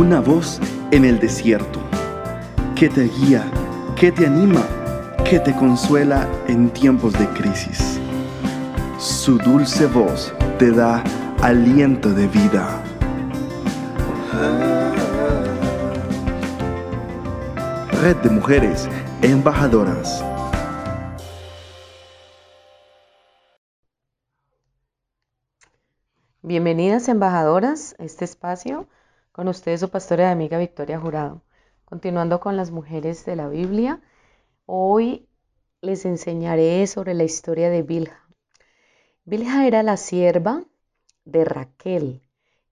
Una voz en el desierto que te guía, que te anima, que te consuela en tiempos de crisis. Su dulce voz te da aliento de vida. Red de Mujeres Embajadoras. Bienvenidas embajadoras a este espacio con ustedes su pastora y amiga Victoria Jurado. Continuando con las mujeres de la Biblia, hoy les enseñaré sobre la historia de Bilha. Bilha era la sierva de Raquel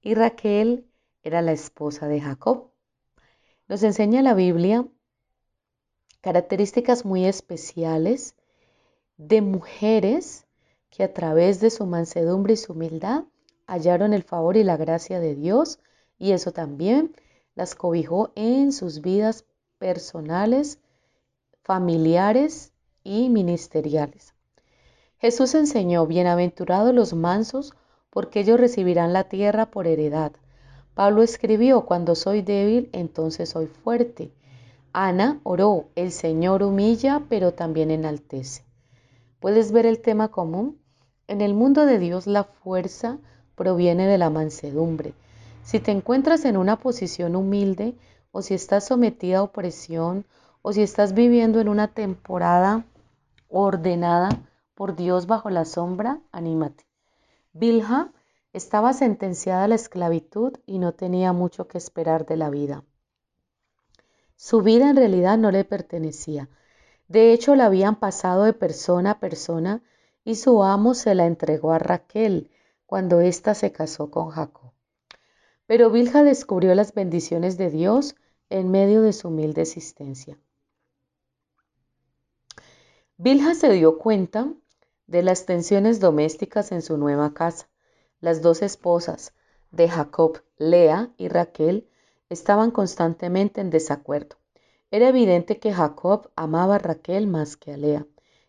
y Raquel era la esposa de Jacob. Nos enseña la Biblia características muy especiales de mujeres que a través de su mansedumbre y su humildad hallaron el favor y la gracia de Dios y eso también las cobijó en sus vidas personales, familiares y ministeriales. Jesús enseñó, bienaventurados los mansos, porque ellos recibirán la tierra por heredad. Pablo escribió, cuando soy débil, entonces soy fuerte. Ana oró, el Señor humilla, pero también enaltece. ¿Puedes ver el tema común? En el mundo de Dios la fuerza proviene de la mansedumbre. Si te encuentras en una posición humilde o si estás sometida a opresión o si estás viviendo en una temporada ordenada por Dios bajo la sombra, anímate. Bilha estaba sentenciada a la esclavitud y no tenía mucho que esperar de la vida. Su vida en realidad no le pertenecía. De hecho, la habían pasado de persona a persona y su amo se la entregó a Raquel cuando ésta se casó con Jacob. Pero Bilha descubrió las bendiciones de Dios en medio de su humilde existencia. Bilha se dio cuenta de las tensiones domésticas en su nueva casa. Las dos esposas de Jacob, Lea y Raquel, estaban constantemente en desacuerdo. Era evidente que Jacob amaba a Raquel más que a Lea,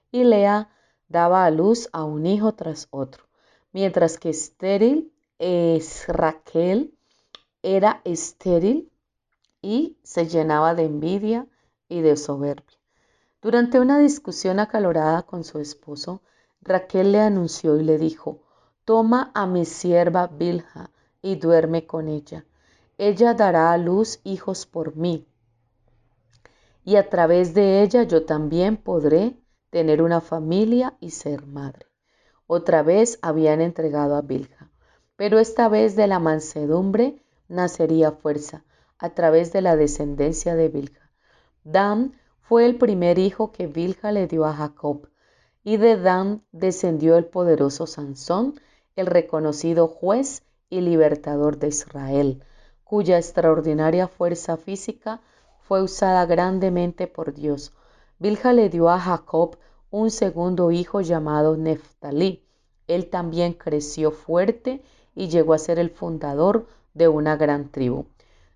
y Lea daba a luz a un hijo tras otro, mientras que estéril es Raquel era estéril y se llenaba de envidia y de soberbia. Durante una discusión acalorada con su esposo, Raquel le anunció y le dijo, Toma a mi sierva Bilha y duerme con ella. Ella dará a luz hijos por mí, y a través de ella yo también podré tener una familia y ser madre. Otra vez habían entregado a Bilha, pero esta vez de la mansedumbre nacería fuerza a través de la descendencia de Bilha. Dan fue el primer hijo que Bilha le dio a Jacob, y de Dan descendió el poderoso Sansón, el reconocido juez y libertador de Israel, cuya extraordinaria fuerza física fue usada grandemente por Dios. Bilha le dio a Jacob un segundo hijo llamado Neftalí. Él también creció fuerte y llegó a ser el fundador de una gran tribu.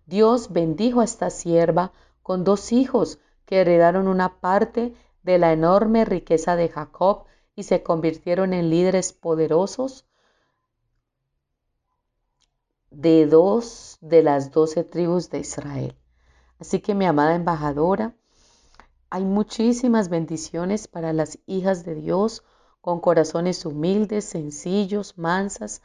Dios bendijo a esta sierva con dos hijos que heredaron una parte de la enorme riqueza de Jacob y se convirtieron en líderes poderosos de dos de las doce tribus de Israel. Así que mi amada embajadora, hay muchísimas bendiciones para las hijas de Dios con corazones humildes, sencillos, mansas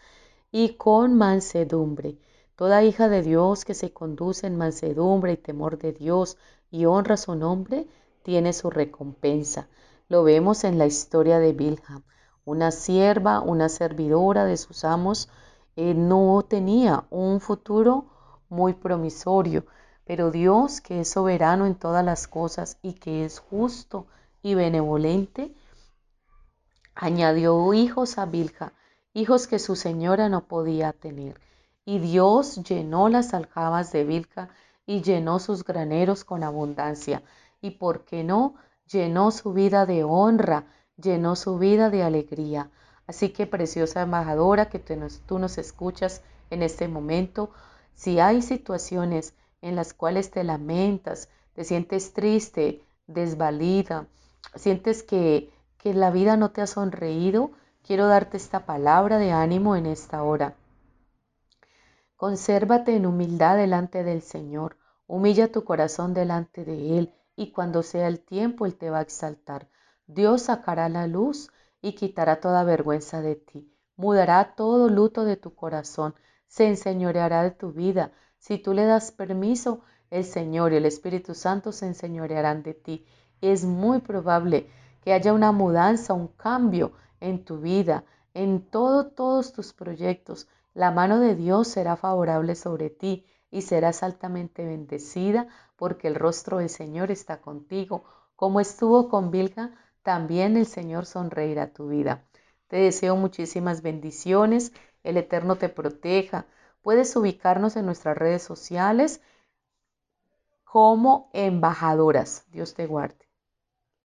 y con mansedumbre. Toda hija de Dios que se conduce en mansedumbre y temor de Dios y honra su nombre, tiene su recompensa. Lo vemos en la historia de Bilham. Una sierva, una servidora de sus amos, eh, no tenía un futuro muy promisorio, pero Dios, que es soberano en todas las cosas y que es justo y benevolente, añadió hijos a Bilha, hijos que su señora no podía tener. Y Dios llenó las aljabas de Vilca y llenó sus graneros con abundancia. Y por qué no, llenó su vida de honra, llenó su vida de alegría. Así que, preciosa embajadora, que tú nos escuchas en este momento, si hay situaciones en las cuales te lamentas, te sientes triste, desvalida, sientes que, que la vida no te ha sonreído, quiero darte esta palabra de ánimo en esta hora. Consérvate en humildad delante del Señor. Humilla tu corazón delante de Él y cuando sea el tiempo Él te va a exaltar. Dios sacará la luz y quitará toda vergüenza de ti. Mudará todo luto de tu corazón. Se enseñoreará de tu vida. Si tú le das permiso, el Señor y el Espíritu Santo se enseñorearán de ti. Es muy probable que haya una mudanza, un cambio en tu vida, en todo, todos tus proyectos. La mano de Dios será favorable sobre ti y serás altamente bendecida porque el rostro del Señor está contigo. Como estuvo con Vilga, también el Señor sonreirá tu vida. Te deseo muchísimas bendiciones, el Eterno te proteja. Puedes ubicarnos en nuestras redes sociales como embajadoras. Dios te guarde.